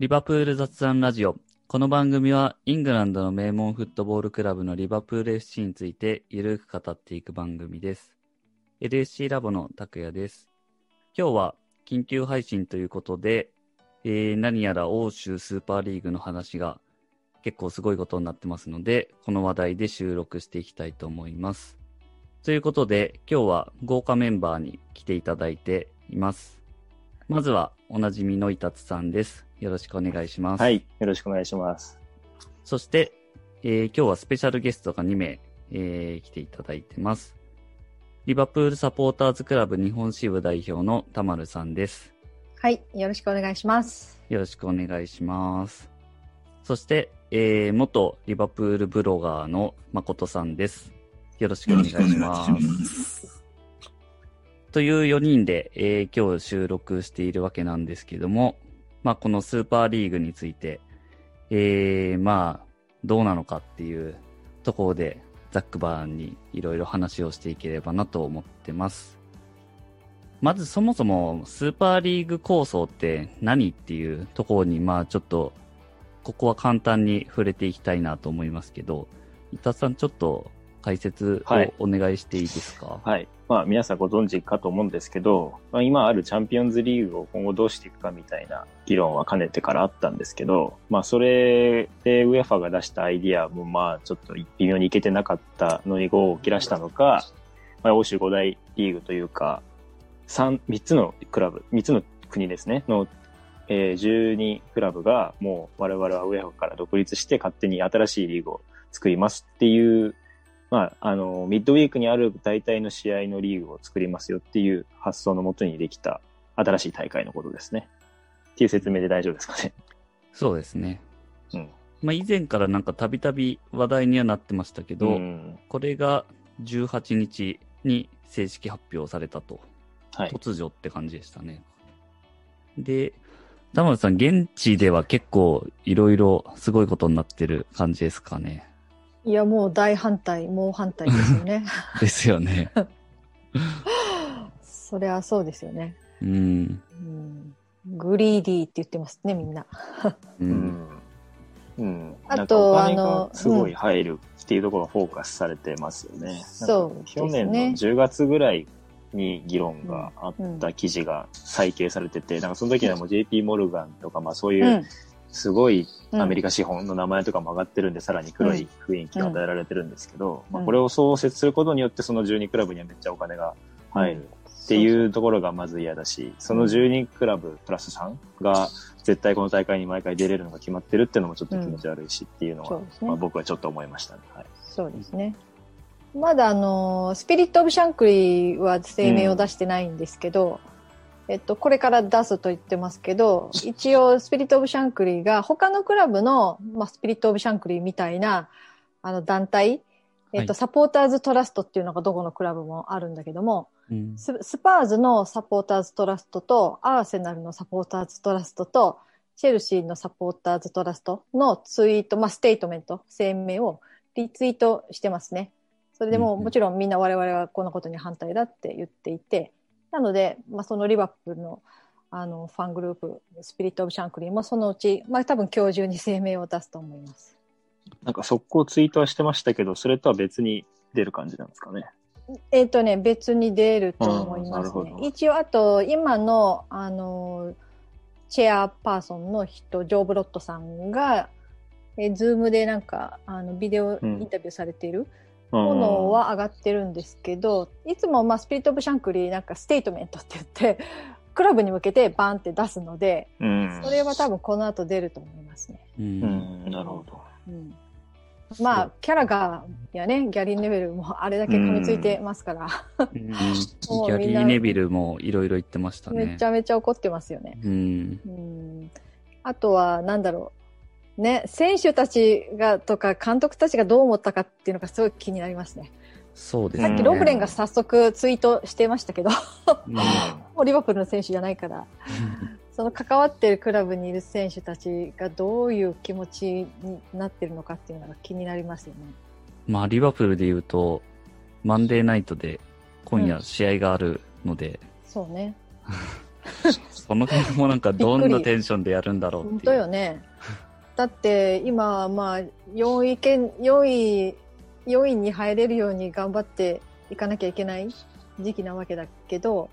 リバプール雑談ラジオ。この番組はイングランドの名門フットボールクラブのリバプール FC についてゆるく語っていく番組です。LSC ラボの拓也です。今日は緊急配信ということで、えー何やら欧州スーパーリーグの話が結構すごいことになってますので、この話題で収録していきたいと思います。ということで、今日は豪華メンバーに来ていただいています。まずは、おなじみのいたつさんです。よろしくお願いします。はい。よろしくお願いします。そして、えー今日はスペシャルゲストが2名、えー来ていただいてます。リバプールサポーターズクラブ日本支部代表の田丸さんです。はい、よろしくお願いします。よろしくお願いします。そして、えー元リバプールブロガーの誠さんです。よろしくお願いします。ます。という4人で、えー今日収録しているわけなんですけども、まあ、このスーパーリーグについて、えー、まあ、どうなのかっていうところで、ザックバーンにいろいろ話をしていければなと思ってます。まずそもそもスーパーリーグ構想って何っていうところに、まあちょっと、ここは簡単に触れていきたいなと思いますけど、伊田さんちょっと解説はい。をお願いしていいですか、はい。まあ、皆さんご存知かと思うんですけど、まあ、今あるチャンピオンズリーグを今後どうしていくかみたいな議論はかねてからあったんですけど、まあ、それで UEFA が出したアイディアも、まあ、ちょっと微妙にいけてなかったのに5を切らしたのか、まあ、欧州5大リーグというか、3、3つのクラブ、3つの国ですね、の、えー12クラブがもう我々は UEFA から独立して勝手に新しいリーグを作りますっていうまあ、あの、ミッドウィークにある大体の試合のリーグを作りますよっていう発想のもとにできた新しい大会のことですね。っていう説明で大丈夫ですかね。そうですね。うん。まあ、以前からなんかたびたび話題にはなってましたけど、うんこれが18日に正式発表されたと。はい。突如って感じでしたね。で、田村さん、現地では結構いろいろすごいことになってる感じですかね。いや、もう大反対、猛反対ですよね。ですよね。そりゃそうですよね。うん。うん、グリーディーって言ってますね、みんな。う。うんん。うん。あとなんかお金あのがすごい入るっていうところがフォーカスされてますよね。そうなんか去年のですね10月ぐらいに議論があった記事が再掲されてて、なんかその時にはもう JP モルガンとか、まあそういううんすごいアメリカ資本の名前とかも上がってるんで、さらに黒い雰囲気が与えられてるんですけど、まあ、これを創設することによって、その12クラブにはめっちゃお金が入るっていうところがまず嫌だし、その12クラブプラス3が絶対この大会に毎回出れるのが決まってるっていうのもちょっと気持ち悪いしっていうのは、ねまあ、僕はちょっと思いましたね。はい。そうですね。まだあの、スピリット・オブ・シャンクリーは声明を出してないんですけど、えっと、これから出すと言ってますけど、一応、スピリット・オブ・シャンクリーが他のクラブの、まあ、スピリット・オブ・シャンクリーみたいな、あの、団体、えっと、はい。サポーターズ・トラストっていうのがどこのクラブもあるんだけども、うん。ススパーズのサポーターズトラストと、アーセナルのサポーターズトラストと、チェルシーのサポーターズトラストのツイート、まあ、ステートメント、声明をリツイートしてますね。それでも、うんうん。もちろんみんな我々はこのことに反対だって言っていて、なので、まあ、そのリバプールのあのファングループ、スピリット・オブ・シャンクリーもそのうち、まあ、多分今日中に声明を出すと思います。なんか速攻ツイートはしてましたけど、それとは別に出る感じなんですかね。えっ、とね、別に出ると思いますね。一応、あと、今の、あの、チェアパーソンの人、ジョー・ブロットさんが、えー、ズームでなんか、あの、ビデオインタビューされているものは上がってるんですけど、いつも、まあ、スピリット・オブ・シャンクリー、なんか、ステートメントって言って、クラブに向けてバーンって出すので、うん、それは多分この後出ると思いますね。う。うんん、なるほど。うんまあ、キャラガーやね、ギャリー・ネビルもあれだけ噛みついてますから、うん ギもうみんなャリー・ネビルもいろいろ言ってましたね。めちゃめちゃ怒ってますよね。うん。うんあとは、なんだろう。ね、選手たちがとか監督たちがどう思ったかっていうのがすごい気になりますね。そうですね。さっきロフレンが早速ツイートしてましたけど、うん もうリバプールの選手じゃないから、その関わってるクラブにいる選手たちがどういう気持ちになってるのかっていうのが気になりますよね。まあ、リバプールで言うと、マンデーナイトで今夜試合があるので、そうね。その辺もなんかどんなテンションでやるんだろうっていう。本当よね。だって今、まあ、4位圏、4位、4位に入れるように頑張っていかなきゃいけない時期なわけだけど、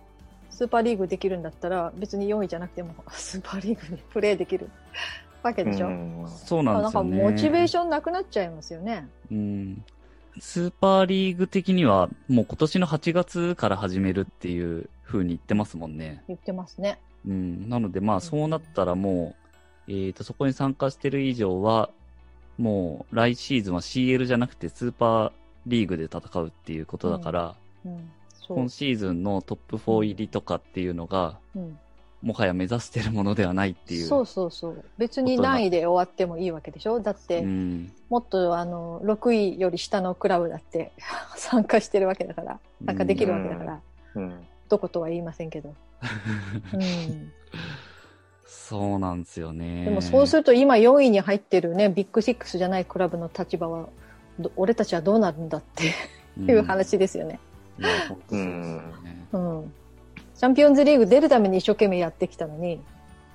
スーパーリーグできるんだったら別に4位じゃなくても スーパーリーグでプレーできるわけでしょ。うんそうなんですよね。なんかモチベーションなくなっちゃいますよね。うん。スーパーリーグ的には、もう今年の8月から始めるっていう風に言ってますもんね。言ってますね。うん。なのでまあそうなったらもう、えっ、と、そこに参加してる以上は、もう来シーズンは CL じゃなくてスーパーリーグで戦うっていうことだから、うん。そう今。シーズンのトップ4入りとかっていうのが、うん、もはや目指してるものではないっていう。そうそうそう。別に何位で終わってもいいわけでしょ？だって、うん。もっとあの、6位より下のクラブだって 参加してるわけだから、参加できるわけだから、うんどことは言いませんけど。うん。そうなんですよね。でもそうすると今4位に入ってるね、ビッグシックスじゃないクラブの立場は、ど俺たちはどうなるんだっていう話ですよねうん。チャンピオンズリーグ出るために一生懸命やってきたのに、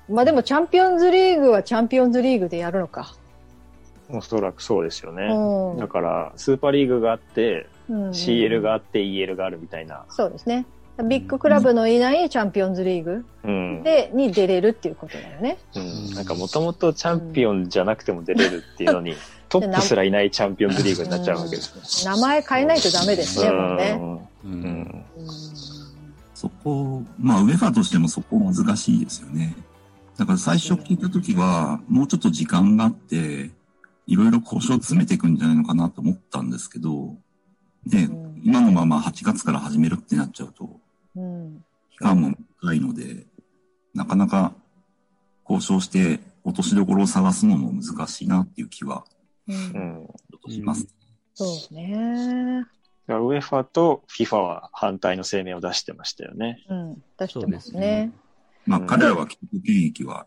まあでもチャンピオンズリーグはチャンピオンズリーグでやるのか。おそらくそうですよね。うんだから、スーパーリーグがあって、うん、CL があって EL があるみたいな。そうですね。ビッグクラブのいないチャンピオンズリーグうん。で、に出れるっていうことだよね。うん、なんかもともとチャンピオンじゃなくても出れるっていうのに、トップすらいないチャンピオンズリーグになっちゃうわけですね。名前変えないとダメですね、もうね。う。うんん。そこ、まあ、ウェファとしてもそこ難しいですよね。だから最初聞いたときは、もうちょっと時間があって、いろいろ交渉詰めていくんじゃないのかなと思ったんですけど、で、うん今のまま8月から始めるってなっちゃうと、うん。期間も長いので、なかなか交渉して落としどころを探すのも難しいなっていう気はうんします。そうね。だからウェファと FIFA は反対の声明を出してましたよね。うん。出してますね。まあ、うん彼らは既得権益は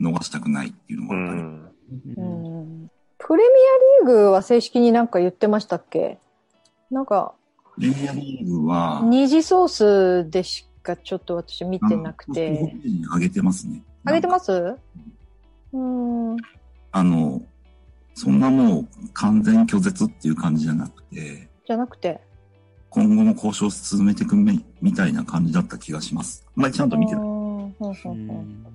逃したくないっていうのうもあったり、ん。うん。プレミアリーグは正式になんか言ってましたっけ？なんか、プレミアリーグは、二次ソースでしかちょっと私見てなくて。ホームページに上げてますね。あげてす？ますうん。あの、そんなもう完全拒絶っていう感じじゃなくて、じゃなくて？今後も交渉を進めていくみみたいな感じだった気がします。あんまりちゃんと見てない。うんうんううんん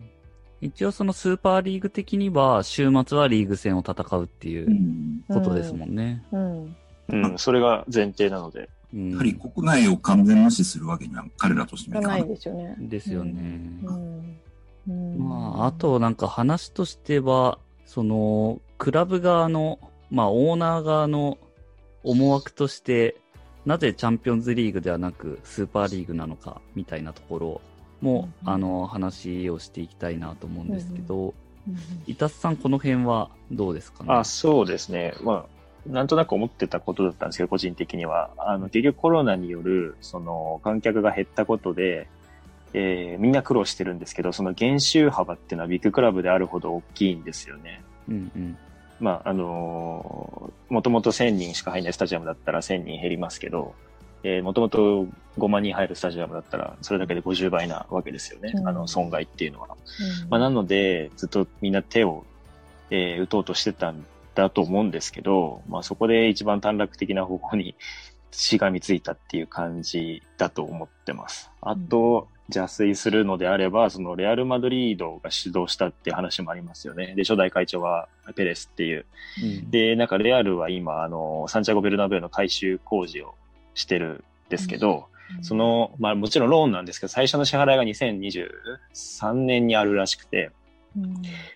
一応そのスーパーリーグ的には、週末はリーグ戦を戦うっていううんことですもんね。うん。うん。それが前提なので。うんやはり国内を完全無視するわけには彼らとしてもいかな。いいですよね。ですよね。うん。うんまあ、あとなんか話としては、その、クラブ側の、まあ、オーナー側の思惑として、なぜチャンピオンズリーグではなくスーパーリーグなのか、みたいなところも、うんあの、話をしていきたいなと思うんですけど、うんイタスさん、この辺はどうですかねあ、そうですね。まあ、なんとなく思ってたことだったんですけど、個人的には。あの、結局コロナによる、その、観客が減ったことで、えーみんな苦労してるんですけど、その減収幅っていうのはビッグクラブであるほど大きいんですよね。うんうん。まあ、あのー、もともと1000人しか入んないスタジアムだったら1000人減りますけど、えー、もともと5万人入るスタジアムだったら、それだけで50倍なわけですよね。うんあの、損害っていうのは。うんまあ、なので、ずっとみんな手を、えー打とうとしてたんだと思うんですけど、まあ、そこで一番短絡的な方向にしがみついたっていう感じだと思ってます。あと、邪推するのであれば、そのレアル・マドリードが主導したっていう話もありますよね。で、初代会長はペレスっていう。うんで、なんかレアルは今、あの、サンチャゴ・ベルナベウの改修工事をしてるんですけど、そ、の、まあもちろんローンなんですけど、最初の支払いが2023年にあるらしくて、うん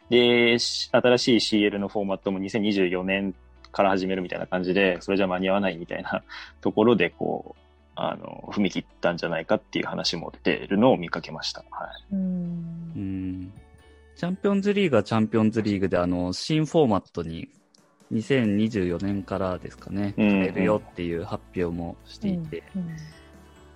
で、し新しい CL のフォーマットも2024年から始めるみたいな感じで、それじゃ間に合わないみたいな ところで、こう、あの、踏み切ったんじゃないかっていう話も出てるのを見かけました。はい。うん。うん。チャンピオンズリーグはチャンピオンズリーグで、あの、新フォーマットに2024年からですかね、うん変えるよっていう発表もしていて、うん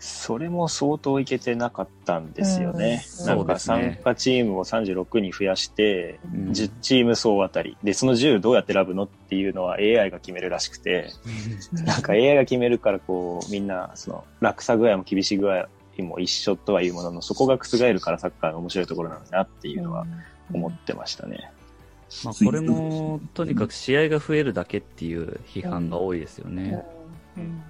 それも相当いけてなかったんですよね。うんなんか参加チームを36に増やして、うん10チーム総当たり。で、その10どうやって選ぶのっていうのは AI が決めるらしくて、なんか AI が決めるからこう、みんな、その、落差具合も厳しい具合、理も一緒とはいうものの、そこが覆るからサッカーの面白いところなんだなっていうのは思ってましたね。まあ、これも、とにかく試合が増えるだけっていう批判が多いですよね。うん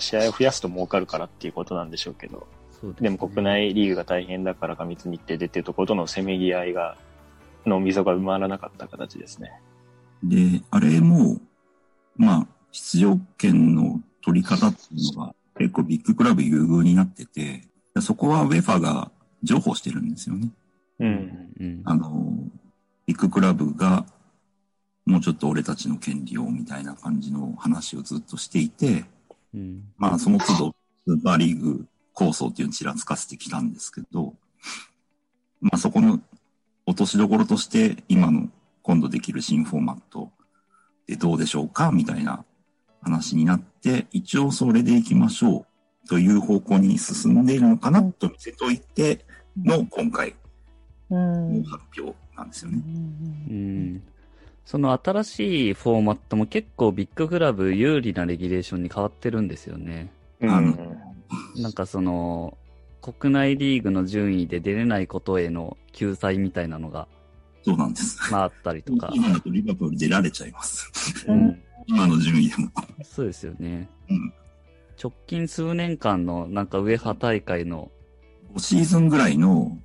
試合を増やすと儲かるからっていうことなんでしょうけど、ですでも国内リーグが大変だから過密日程でっていうところとのせめぎ合いが、の溝が埋まらなかった形ですね。で、あれも、まあ、出場権の取り方っていうのが結構ビッグクラブ優遇になってて、そこはウェファが譲歩してるんですよね。うん。うん。あの、ビッグクラブがもうちょっと俺たちの権利をみたいな感じの話をずっとしていて、うん。まあその都度スーパーリーグ構想っていうのをちらつかせてきたんですけど、まあそこの落としどころとして今の今度できる新フォーマットでどうでしょうかみたいな話になって、一応それでいきましょうという方向に進んでいるのかなと見せといての今回うんの発表なんですよね。うん。その新しいフォーマットも結構ビッグクラブ有利なレギュレーションに変わってるんですよね。うん。あのなんかその、国内リーグの順位で出れないことへの救済みたいなのが、そうなんです。まああったりとか。今だとリバプール出られちゃいます。うん。今の順位でも。そうですよね。うん。直近数年間のなんかウェハ大会の、5シーズンぐらいの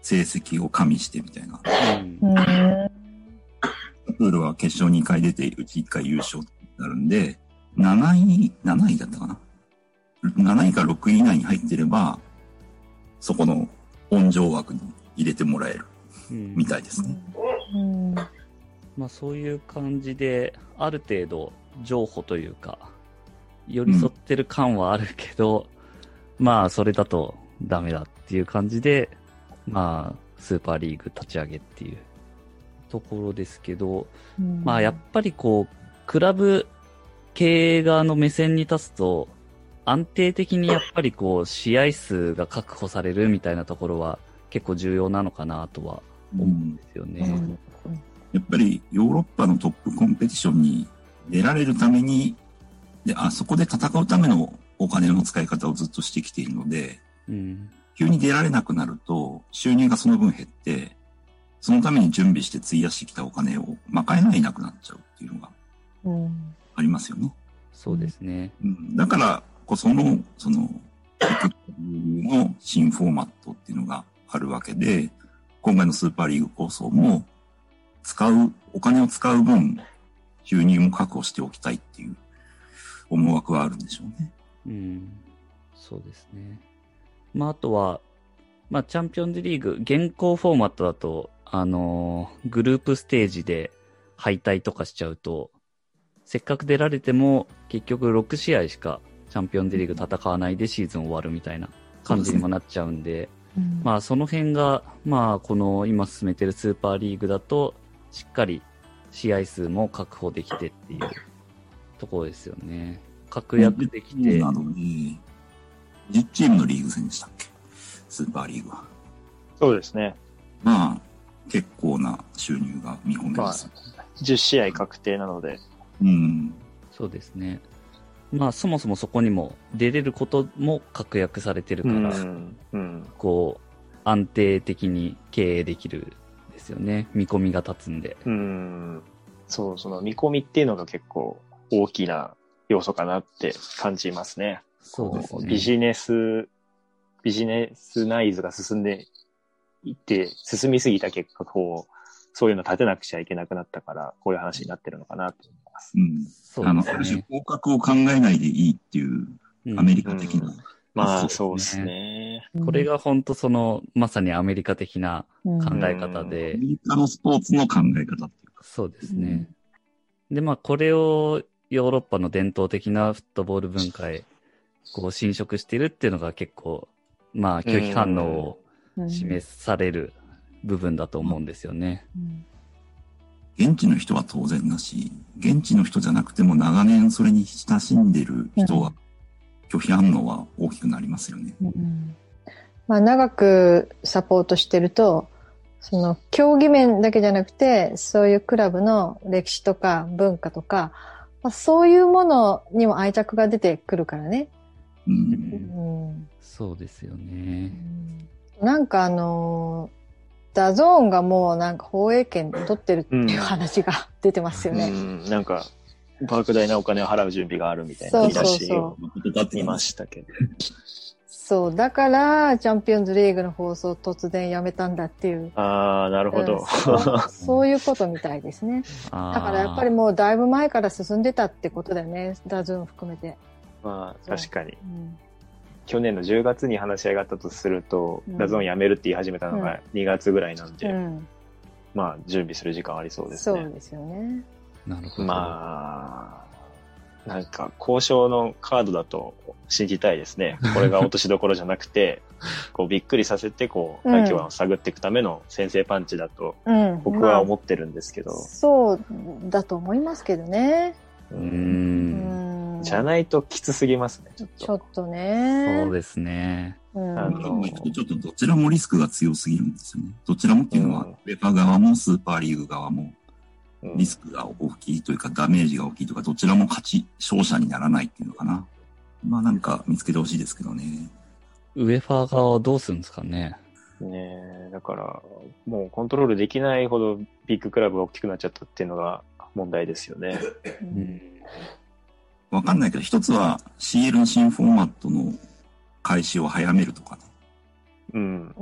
成績を加味してみたいな。うんうんプールは決勝2回出て、うち1回優勝になるんで、7位、7位だったかな ?7 位か6位以内に入ってれば、そこの温情枠に入れてもらえるうんみたいですね。うんまあそういう感じで、ある程度、譲歩というか、寄り添ってる感はあるけど、まあそれだとダメだっていう感じで、まあスーパーリーグ立ち上げっていうところですけど、まあやっぱりこう、クラブ経営側の目線に立つと、安定的にやっぱりこう、試合数が確保されるみたいなところは結構重要なのかなとは思うんですよね。やっぱりヨーロッパのトップコンペティションに出られるために、で、あそこで戦うためのお金の使い方をずっとしてきているので、うん。急に出られなくなると、収入がその分減って、そのために準備して費やしてきたお金を賄えないなくなっちゃうっていうのがうんありますよね。そうですね。うん、だからこその、その、の新フォーマットっていうのがあるわけで、今回のスーパーリーグ構想も、使う、お金を使う分、収入も確保しておきたいっていう思惑はあるんでしょうね。うん。そうですね。まあ、あとは、まあ、チャンピオンズリーグ、現行フォーマットだと、あのーグループステージで敗退とかしちゃうと、せっかく出られても、結局6試合しかチャンピオンズリーグ戦わないでシーズン終わるみたいな感じにもなっちゃうんで、うんまあ、その辺が、まあ、この今進めてるスーパーリーグだと、しっかり試合数も確保できてっていうところですよね。確約できて、なので、10チームのリーグ戦でしたっけ？スーパーリーグは。そうですね。まあ、結構な収入が見込めまあます。、10試合確定なので、うん。そうですね。まあ、そもそもそこにも出れることも確約されてるうから、ん。うん。こう、安定的に経営できるですよね。見込みが立つんで。うん。そう、その見込みっていうのが結構大きな要素かなって感じますね。そうですね。ビジネス、ビジネスナイズが進んでいって、進みすぎた結果、こう、そういうの立てなくちゃいけなくなったから、こういう話になってるのかなと思います。うん。そうあの、ですある種ね。合格を考えないでいいっていううんアメリカ的な。うんまあ、そそううですねね。これが本当その、まさにアメリカ的なうん考え方アでメ、リカのスポーツの考え方っていうか。そうですね。で、まあ、これをヨーロッパの伝統的なフットボール文化へ、こう、侵食してるっていうのが結構、まあ、拒否反応をうん示される部分だと思うんですよね。うん現地の人は当然だし、現地の人じゃなくても長年それに親しんでる人は、拒否反応は大きくなりますよね。うんまあ、長くサポートしてると、その競技面だけじゃなくて、そういうクラブの歴史とか文化とか、まあ、そういうものにも愛着が出てくるからね。う。うんうん。そうですよね。なんかあのーダゾーンがもうなんか放映権取ってるっていう話が出てますよね。うん、なんか、莫大なお金を払う準備があるみたいなそう見出しそうを見ましたけど。そう、だから、チャンピオンズリーグの放送を突然やめたんだっていう。ああ、なるほど。うんそうそういうことみたいですね。だからやっぱりもうだいぶ前から進んでたってことだよね。ダゾーン含めて。まあ、確かに。うん去年の10月に話し合いがあったとすると、うんダゾーン辞めるって言い始めたのうんが2月ぐらいなんで、うん、まあ、準備する時間ありそうですね。そうですよね。なるほど。まあ、なんか、交渉のカードだと信じたいですね。これが落としどころじゃなくて、こう、びっくりさせて、こう、うん対局案を探っていくための先制パンチだと、うん。僕はま思ってるんですけどあ、そうだと思いますけどね。う。うんん。じゃないときつすぎますね、ちょっと。ちょっとね。そうですね。うんあのちょっとどちらもリスクが強すぎるんですよね。どちらもっていうのは、うんウェファ側もスーパーリーグ側もうんリスクが大きいというかダメージが大きいとか、どちらも勝ち、勝者にならないっていうのかな。まあなんか見つけてほしいですけどね。ウェファー側はどうするんですかね。ねえ、だから、もうコントロールできないほどビッグクラブが大きくなっちゃったっていうのが問題ですよね。うんわかんないけど、一つは CL の新フォーマットの開始を早めるとかね。うん。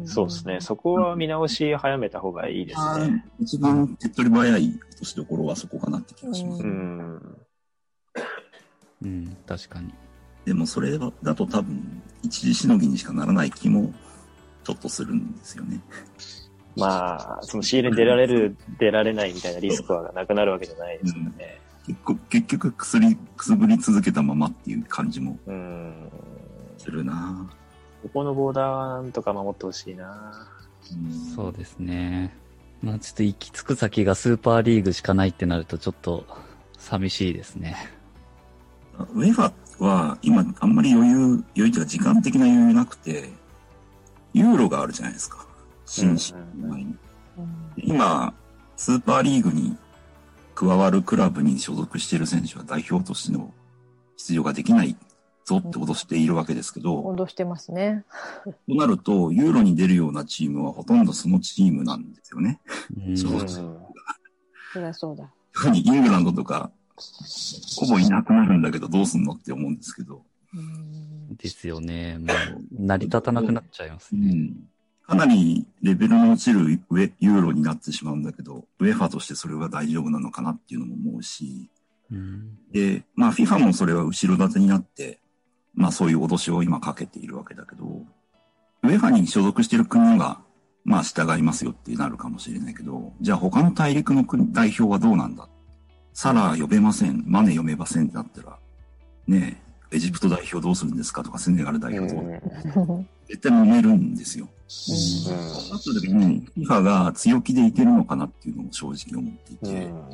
うんそうですね。そこは見直し早めた方がいいですね。一番手っ取り早い落としどころはそこかなって気がします。ううん。うん、確かに。でもそれだと多分一時しのぎにしかならない気もちょっとするんですよね。まあ、その仕入れに出られる、出られないみたいなリスクはなくなるわけじゃないですからね。結構結局くすり、くすぶり続けたままっていう感じもうん。するなここのボーダーはなんとか守ってほしいな。うんそうですね。まあちょっと行き着く先がスーパーリーグしかないってなるとちょっと寂しいですね。ウェファは今あんまり余裕、余裕というか時間的な余裕なくて、ユーロがあるじゃないですか。新シーズン前に。うん今、スーパーリーグに加わるクラブに所属している選手は代表としての出場ができないぞって脅しているわけですけど、脅してますね。となると、ユーロに出るようなチームはほとんどそのチームなんですよね。うんそううん。そりゃそうだ。特にイングランドとか、ほぼいなくなるんだけどどうすんのって思うんですけど、うんですよね。もう、成り立たなくなっちゃいますね。うん。かなりレベルの落ちるユーロになってしまうんだけど、ウェファとしてそれは大丈夫なのかなっていうのも思うし、うん。で、まあ FIFA もそれは後ろ盾になって、まあそういう脅しを今かけているわけだけど、ウェファに所属している国が、まあ従いますよってなるかもしれないけど、じゃあ他の大陸の国代表はどうなんだ？サラ呼べません、マネ呼べませんってなったら、ねえ、エジプト代表どうするんですかとか、セネガル代表どう、うん絶対揉めるんですよ。うそうなった時に、FIFA が強気でいけるのかなっていうのを正直思っていて、ん。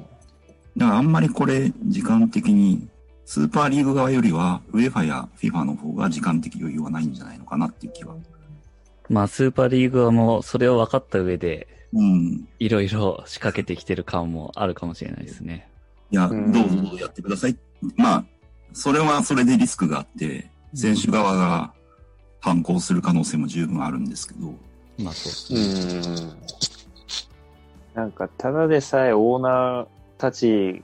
だからあんまりこれ、時間的に、スーパーリーグ側よりは、ウェファや FIFA の方が時間的余裕はないんじゃないのかなっていう気は。まあスーパーリーグはもうそれを分かった上で、うん。いろいろ仕掛けてきてる感もあるかもしれないですね。いや、うんどうぞどうぞやってください。まあ、それはそれでリスクがあって、選手側が反抗する可能性も十分あるんですけど、まあそうですね。うん。なんか、ただでさえオーナーたち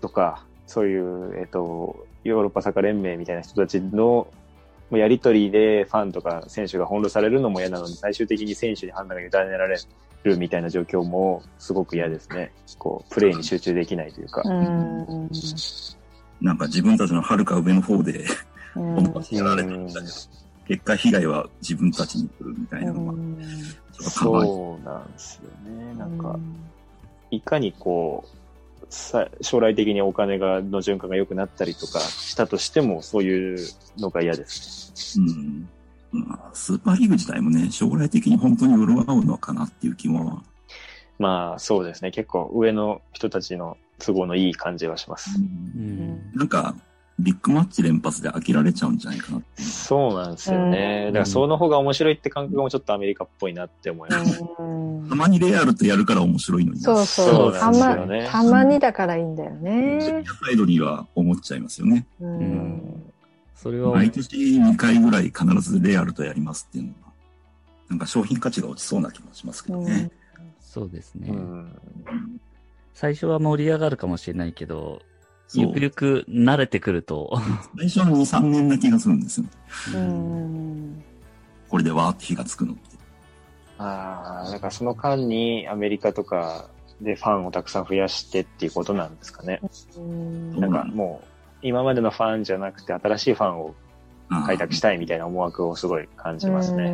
とか、そういう、えっと、ヨーロッパサッカー連盟みたいな人たちのやりとりでファンとか選手が翻弄されるのも嫌なのに、最終的に選手に判断が委ねられるみたいな状況もすごく嫌ですね。こう、プレーに集中できないというか。うんなんか自分たちの遥か上の方で、うん 本当にやられてるんだけど、結果被害は自分たちに来るみたいなのが、ちょっとかわいそうなんですよね。なんか、いかにこう、さ将来的にお金がの循環が良くなったりとかしたとしても、そういうのが嫌ですうん。まあ、スーパーリーグ自体もね、将来的に本当に潤うのかなっていう気も、ね。まあ、そうですね。結構上の人たちの都合のいい感じはします。うん。なんか、ビッグマッチ連発で飽きられちゃうんじゃないかなっていう。そうなんですよね。うんだからその方が面白いって感覚もちょっとアメリカっぽいなって思います。うんたまにレアルとやるから面白いのにな。そうそそうう。たなんですよまねたまにだからいいんだよね。サイドには思っちゃいますよね。ううんん。それは、毎年2回ぐらい必ずレアルとやりますっていうのは、なんか商品価値が落ちそうな気もしますけどね。そうですね、うん。最初は盛り上がるかもしれないけど、そうゆくゆく慣れてくると、最初は2、3年な気がするんですよ。うん。これでわーって火がつくのって。ああ、だからその間にアメリカとかでファンをたくさん増やしてっていうことなんですかね。うんなんかもう、今までのファンじゃなくて新しいファンを開拓したいみたいな思惑をすごい感じますね。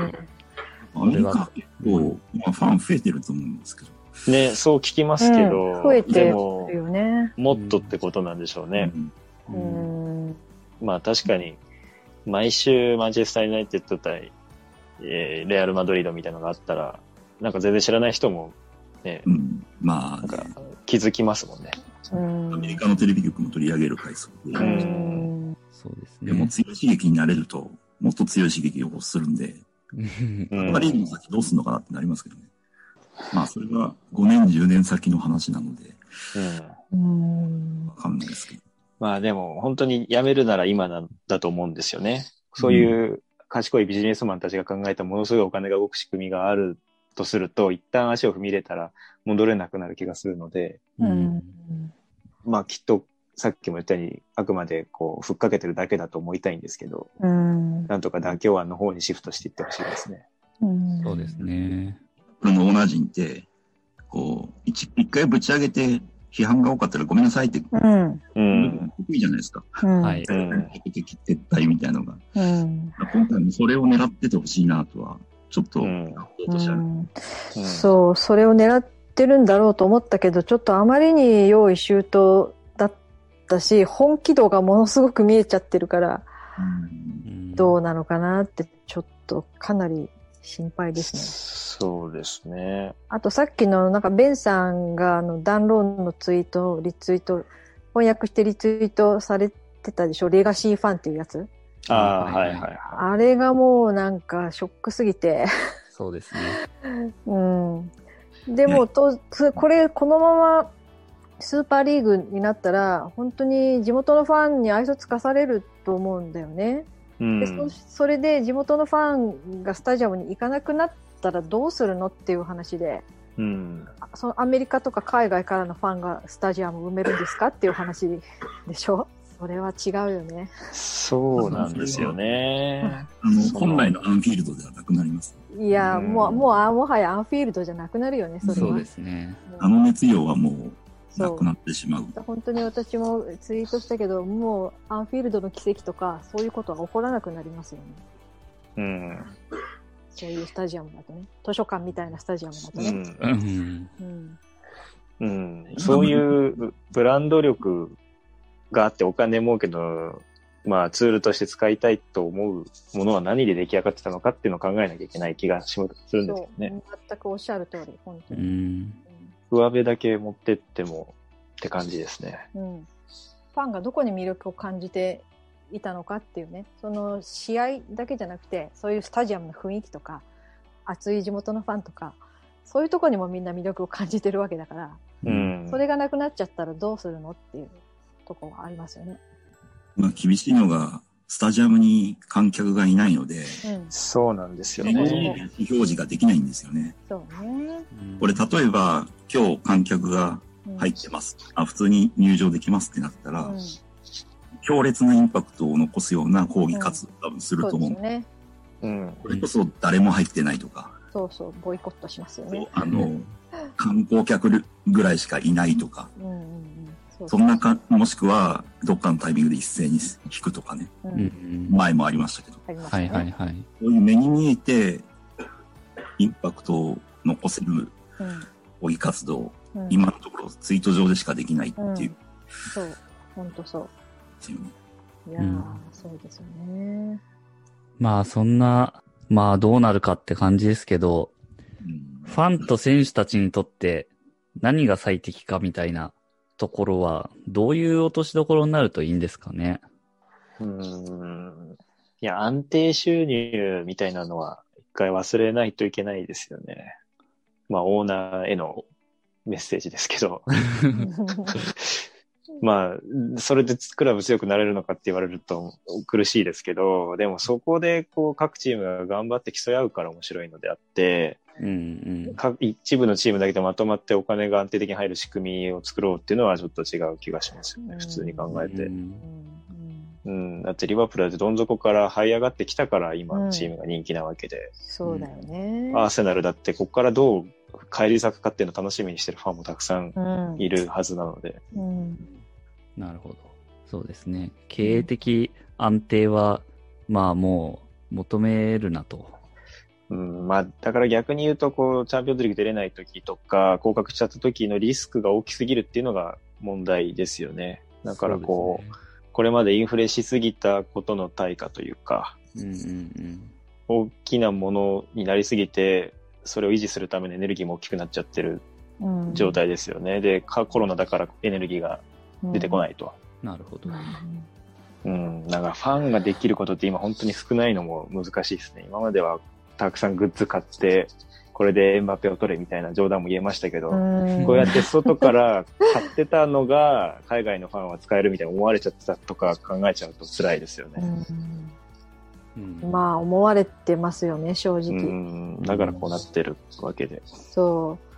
アメリカ結構、今ファン増えてると思うんですけど。ね、そう聞きますけど、うん増えてるでも、よね。もっとってことなんでしょうね。うんうん。まあ確かに、毎週マンチェスター・ユナイテッド対、えーレアル・マドリードみたいなのがあったら、なんか全然知らない人も、ね、うん。まあなんかね、気づきますもんね。うんアメリカのテレビ局も取り上げる回数で、うんそうですでもね。強い刺激になれると、もっと強い刺激を欲するんで、うんパリーグの先どうすんのかなってなりますけどね。まあ、それは5年、10年先の話なので、うんうんわかんないですけど。まあでも本当に辞めるなら今なんだと思うんですよね。そういう賢いビジネスマンたちが考えたものすごいお金が動く仕組みがあるとすると、一旦足を踏み入れたら戻れなくなる気がするので、ううんん。まあきっとさっきも言ったようにあくまでこうふっかけてるだけだと思いたいんですけど、うん。なんとか妥協案の方にシフトしていってほしいですね。うんそうです。ね。このオーナー陣って、こう、一一回ぶち上げて批判が多かったらごめんなさいって、うん。うん。得意じゃないですか。うん。はい。うん。敵撤退みたいなのが。うん。今回もそれを狙っててほしいなとは、ちょっと。うんそう、それを狙ってるんだろうと思ったけど、ちょっとあまりに用意周到だったし、本気度がものすごく見えちゃってるから、うんどうなのかなって、ちょっとかなり心配ですね。そうですね。あとさっきのなんかベンさんがあのダンローンのツイート、リツイート、翻訳してリツイートされてたでしょ？レガシーファンっていうやつ？ああ、はいはいいははいはい。あれがもうなんかショックすぎて。そうですね。うん。でも、と、つこれ、このままスーパーリーグになったら、本当に地元のファンに愛想つかされると思うんだよね。うんでそそれで地元のファンがスタジアムに行かなくなったらどうするのっていう話で、うん。そのアメリカとか海外からのファンがスタジアムを埋めるんですかっていう話でしょ？それは違うよね。そうなんですよね。あの、本来のアンフィールドではなくなります。いや、うんもう、もう、あもはやアンフィールドじゃなくなるよね、それは。そうですね。あの熱量はもう、そうなくなってしまう。本当に私もツイートしたけど、もうアンフィールドの奇跡とか、そういうことは起こらなくなりますよね。うん。そういうスタジアムだとね。図書館みたいなスタジアムだとね。うんうん。うん。うん、そういうブランド力があってお金儲けの、まあ、ツールとして使いたいと思うものは何で出来上がってたのかっていうのを考えなきゃいけない気がしするんですそう、よね。全くおっしゃる通り、本当うに。ん。上辺だけ持ってってもって感じですね。うん。うんファンがどこに魅力を感じていたのかっていうね、その試合だけじゃなくて、そういうスタジアムの雰囲気とか、熱い地元のファンとか、そういうところにもみんな魅力を感じてるわけだから、うん。それがなくなっちゃったらどうするのっていうところはありますよね。まあ、厳しいのが、スタジアムに観客がいないので、うん。そうなんですよね。ね表示ができないんですよね。そうね。これ、例えば、今日観客がうん入ってます。あ、普通に入場できますってなったら、うん強烈なインパクトを残すような抗議活動を多分すると思う。そうですよね。うん。これこそ誰も入ってないとか、そうそう、ボイコットしますよね。あの、観光客ぐらいしかいないとか、うんうんうん。そうそんなか、もしくは、どっかのタイミングで一斉に引くとかね、う。うんん。前もありましたけど、ありますね。はいはいはい。そういう目に見えて、インパクトを残せる抗議活動、うん。うん、今のところツイート上でしかできないっていう、うんそう。本当そう。ですよね。いやー、うんそうですよね。まあそんな、まあどうなるかって感じですけど、うんファンと選手たちにとって何が最適かみたいなところは、どういう落としどころになるといいんですかね？うん。いや、安定収入みたいなのは一回忘れないといけないですよね。まあ、オーナーへのメッセージですけど。まあ、それでクラブ強くなれるのかって言われると苦しいですけど、でもそこでこう各チームが頑張って競い合うから面白いのであって、うんうん。か一部のチームだけでまとまってお金が安定的に入る仕組みを作ろうっていうのはちょっと違う気がしますよね、うん普通に考えてう。んうんうん、だってリバプールだってどん底から這い上がってきたから今うんのチームが人気なわけで、そうだよね。アーセナルだってここからどう帰り咲くかっていうのを楽しみにしてるファンもたくさんうんいるはずなので。うんなるほど。そうですね。経営的安定は、まあもう求めるなと。うん、まあ、だから逆に言うと、こう、チャンピオンズリーグ出れない時とか、降格しちゃった時のリスクが大きすぎるっていうのが問題ですよね。だからこう、そこれまでインフレしすぎたことの対価というか、うんうん大きなものになりすぎて、それを維持するためのエネルギーも大きくなっちゃってるうん状態ですよね。で、かコロナだからエネルギーが出てこないと。うん。なるほど。うん、なんかファンができることって今本当に少ないのも難しいですね。今まではたくさんグッズ買って、これでエンバペを取れみたいな冗談も言えましたけど、うんこうやって外から 買ってたのが海外のファンは使えるみたいに思われちゃってたとか考えちゃうと辛いですよね。うんまあ思われてますよね正う直、ん、だからこうなってるわけで。そう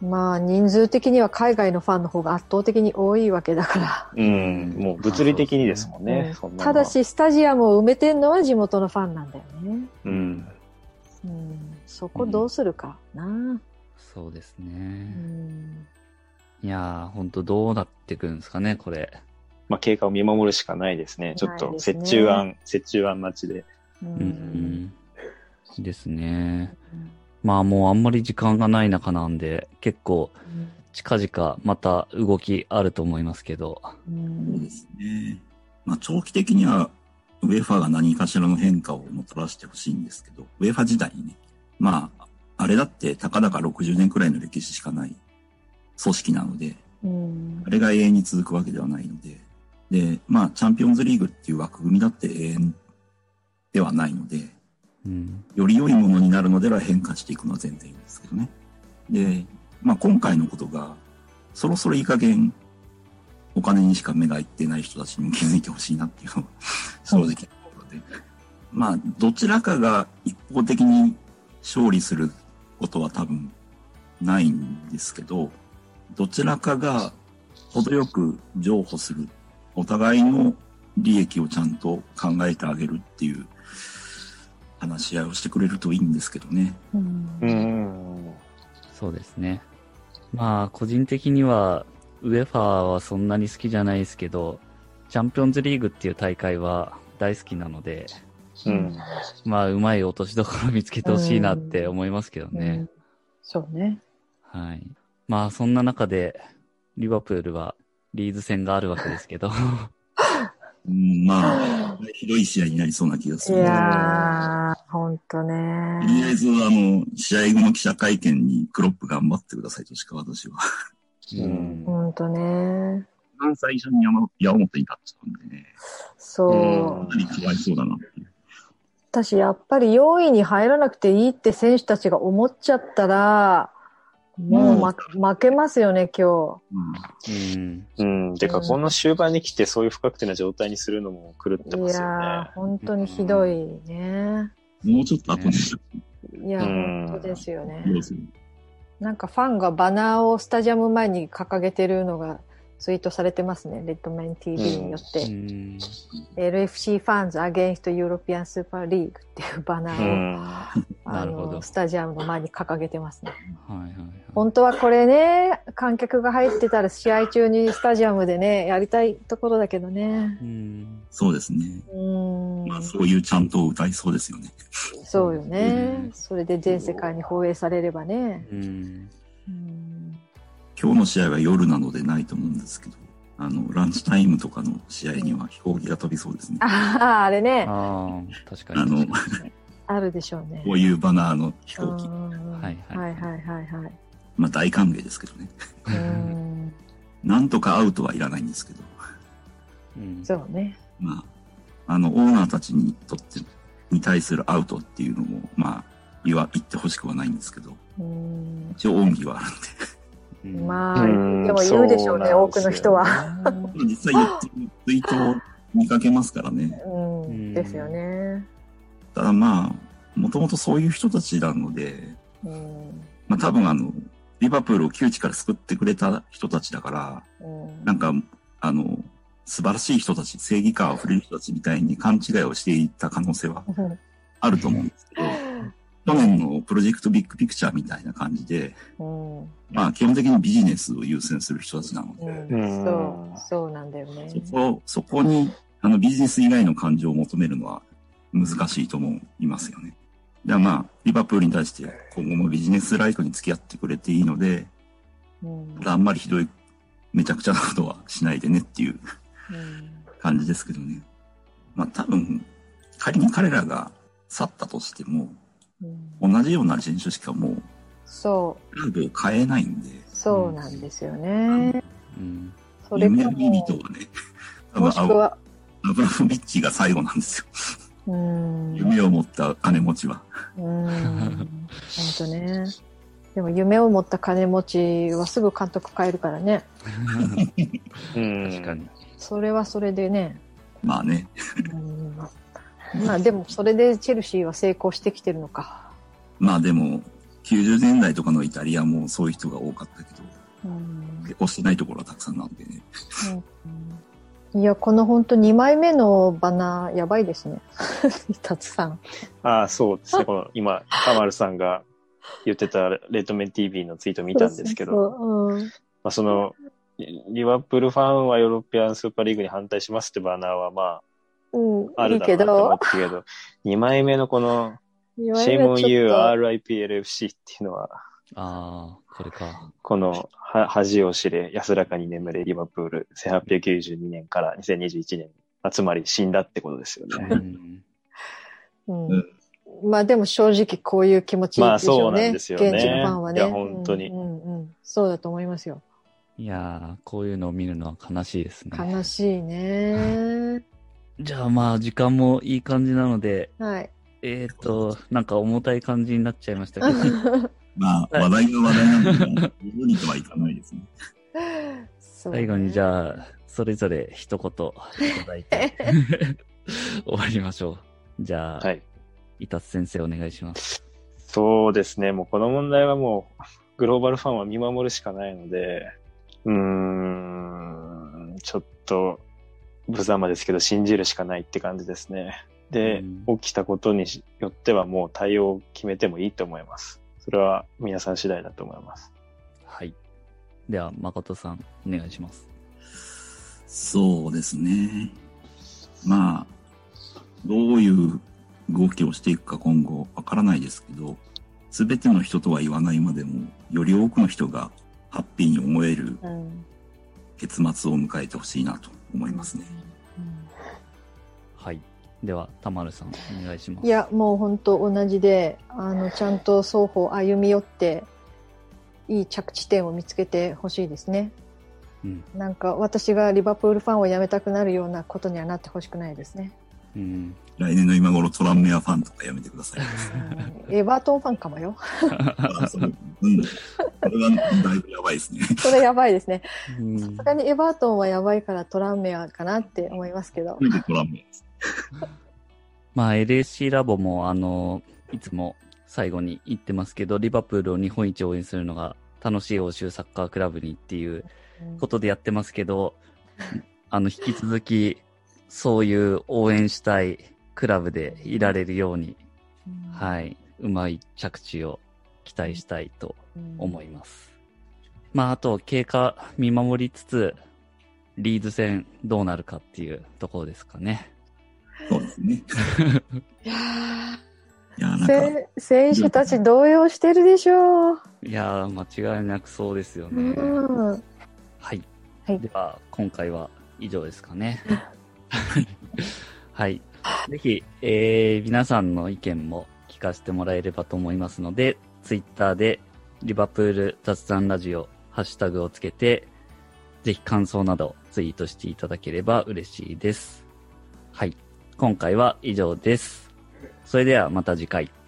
まあ人数的には海外のファンの方が圧倒的に多いわけだからうん、もう物理的にですもんね。うんそんなのはただ、しスタジアムを埋めてんのは地元のファンなんだよね、うん、うん、そこどうするかな、そうですうね。んいやー、ほんとどうなってくるんですかね、これ。まあ経過を見守るしかないですね。ちょっとないですね折衷案、折衷案待ちで。ううんん。ですね。まあもうあんまり時間がない中なんで、結構近々また動きあると思いますけど。うそうんですね。まあ、長期的には、ウェファが何かしらの変化をもたらしてほしいんですけど、ウェファ時代にね、まあ、あれだってたかだか60年くらいの歴史しかない組織なので、うんあれが永遠に続くわけではないので、で、まあ、チャンピオンズリーグっていう枠組みだって永遠ではないので、うん。より良いものになるのでは変化していくのは全然いいんですけどね。で、まあ今回のことが、そろそろいい加減、お金にしか目がいってない人たちにも気づいてほしいなっていうのが正直なところで。まあ、どちらかが一方的に勝利することは多分ないんですけど、どちらかが程よく譲歩する、お互いの利益をちゃんと考えてあげるっていう話し合いをしてくれるといいんですけどね。うんうん。そうですね。まあ個人的には、ウェファーはそんなに好きじゃないですけど、チャンピオンズリーグっていう大会は大好きなので、うん。まあうまい落としどころ見つけてほしいなって思いますけどね。うんそうねはい。まあそんな中で、リバプールはリーズ戦があるわけですけど、うん、まあ、ひどい試合になりそうな気がいする。やーほんととりあねえず、あの、試合後の記者会見にクロップ頑張ってくださいとしか私は。うんほんとね一番最初に山矢面に立っちゃうんでね、そう、うんかなりかわいそうだなっていう。私やっぱり4位に入らなくていいって選手たちが思っちゃったらもう、ま負けますよね今うん。うん。うん。てか、うんこの終盤に来てそういう不確定な状態にするのも狂って日いますよやねー。本当にひどいね、もうちょっと後にいやうん。本当ですよね。なんかファンがバナーをスタジアム前に掲げてるのがツイートされてますねレッドメン TV によって、うん。LFC ファンズ Against European Super League っていうバナうーを、ん。あのスタジアムの前に掲げてますねはいはいはい。本当はこれね、観客が入ってたら試合中にスタジアムでね、やりたいところだけどね。うん。そうですね。うーんまあ、そういうちゃんと歌いそうですよね。そうようねん。それで全世界に放映されればね。うん。うん今日の試合は夜なのでないと思うんですけど、あの、ランチタイムとかの試合には飛行機が飛びそうですね。ああ、あれね、ああ、確かあに。の、あるでしょうね。こういうバナーの飛行機。うんはいはいはいはいはいはい。まあ大歓迎ですけどね。うん なんとかアウトはいらないんですけど、うん。そうね。まあ、あの、オーナーたちにとって、に対するアウトっていうのも、まあ、言わ、言ってほしくはないんですけど、うん一応恩義はあるんで。まあ、うんでも言うでしょうね、そ多くの人は。実際言ってるツイートを見かけますからね。うん、うんですよね。ただまあ、もともとそういう人たちなので、うん。まあ多分あの、リバプールを窮地から救ってくれた人たちだから、うんなんか、あの、素晴らしい人たち、正義感あふれる人たちみたいに勘違いをしていた可能性はあると思うんですけど、去年のプロジェクトビッグピクチャーみたいな感じで、うん。まあ基本的にビジネスを優先する人たちなので、うん、そう、そうなんだよね。そこ、そこに、あのビジネス以外の感情を求めるのは難しいと思いますよね。ではまあ、リバプールに対して今後もビジネスライクに付き合ってくれていいので、うんあんまりひどい、めちゃくちゃなことはしないでねっていううん感じですけどね。まあ多分、仮に彼らが去ったとしても、うん同じような人種しかもう、そう、クラブを変えないんで、そうなんですよね。うん。それか夢人はね、もしくは、アブラモビッチが最後なんですよ。うん。夢を持った金持ちは。うん。本当ね。でも夢を持った金持ちはすぐ監督変えるからね。う ん確かに。それはそれでね。まあね、うん まあでもそれでチェルシーは成功してきてるのか。まあでも、90年代とかのイタリアもそういう人が多かったけど、うん結婚してないところはたくさんなんでね。いや、この本当2枚目のバナーやばいですね。たつさん。ああ、そうですね。この今、カマルさんが言ってたレッドメン TV のツイート見たんですけど、そうそううんまあ、その、リリバプールファンはヨーロピアンスーパーリーグに反対しますってバナーはまうん、あ、あるいいけだろうなと思っど、てたけど、2枚目のこの、シェイモン U RIPLFC っていうのは、ああ、これか。このは恥を知れ安らかに眠れリバプール1892年から2021年、あつまり死んだってことですようね。ん。うんまあでも正直こういう気持ちでしょそうなんですよね現地のファンはね。いや本当にうんうんうんそうだと思いますよ。いやー、こういうのを見るのは悲しいですね。悲しいね。じゃあまあ、時間もいい感じなので、はい。えっ、ー、と、なんか重たい感じになっちゃいましたけど、まあ、はい話題が話題なんで、無理とはいかないですね。最後にじゃあ、それぞれ一言いただいて、終わりましょう。じゃあ、はい。伊達先生お願いします。そうですね。もうこの問題はもう、グローバルファンは見守るしかないので、うーん、ちょっと、無様ですけど、信じるしかないって感じですね。で、起きたことによってはもう対応を決めてもいいと思います。それは皆さん次第だと思います。はい。では、誠さん、お願いします。そうですね。まあ、どういう動きをしていくか今後わからないですけど、すべての人とは言わないまでも、より多くの人がハッピーに思えるうん結末を迎えてほしいなと思いますね。はい。では、たまるさん、お願いします。いや、もう本当同じで、あの、ちゃんと双方歩み寄って、いい着地点を見つけてほしいですね。うん。なんか私がリバプールファンをやめたくなるようなことにはなってほしくないですね。うん。来年の今頃トランメアファンとかやめてください。う んエバートンファンかもよ。あそううん。これはだいぶやばいですね。それやばいですね。うんさすがにエバートンはやばいからトランメアかなって思いますけど。トランメアです？まあ、LSC ラボも、あの、いつも最後に言ってますけど、リバプールを日本一応援するのが楽しい欧州サッカークラブにっていうことでやってますけど、あの、引き続き、そういう応援したいクラブでいられるように、はい、うまい着地を期待したいと思います。まあ、あと、経過見守りつつ、リーズ戦どうなるかっていうところですかね。そうですね。いやいや、なんーか、せ選手たち動揺してるでしょう。いやー、間違いなくそうですようね。ん。はい。はいでは、今回は以上ですかね。はい。ぜひ、えー、皆さんの意見も聞かせてもらえればと思いますので、ツイッターで、リバプール雑談ラジオ、ハッシュタグをつけて、ぜひ感想などツイートしていただければ嬉しいです。はい。今回は以上です。それではまた次回。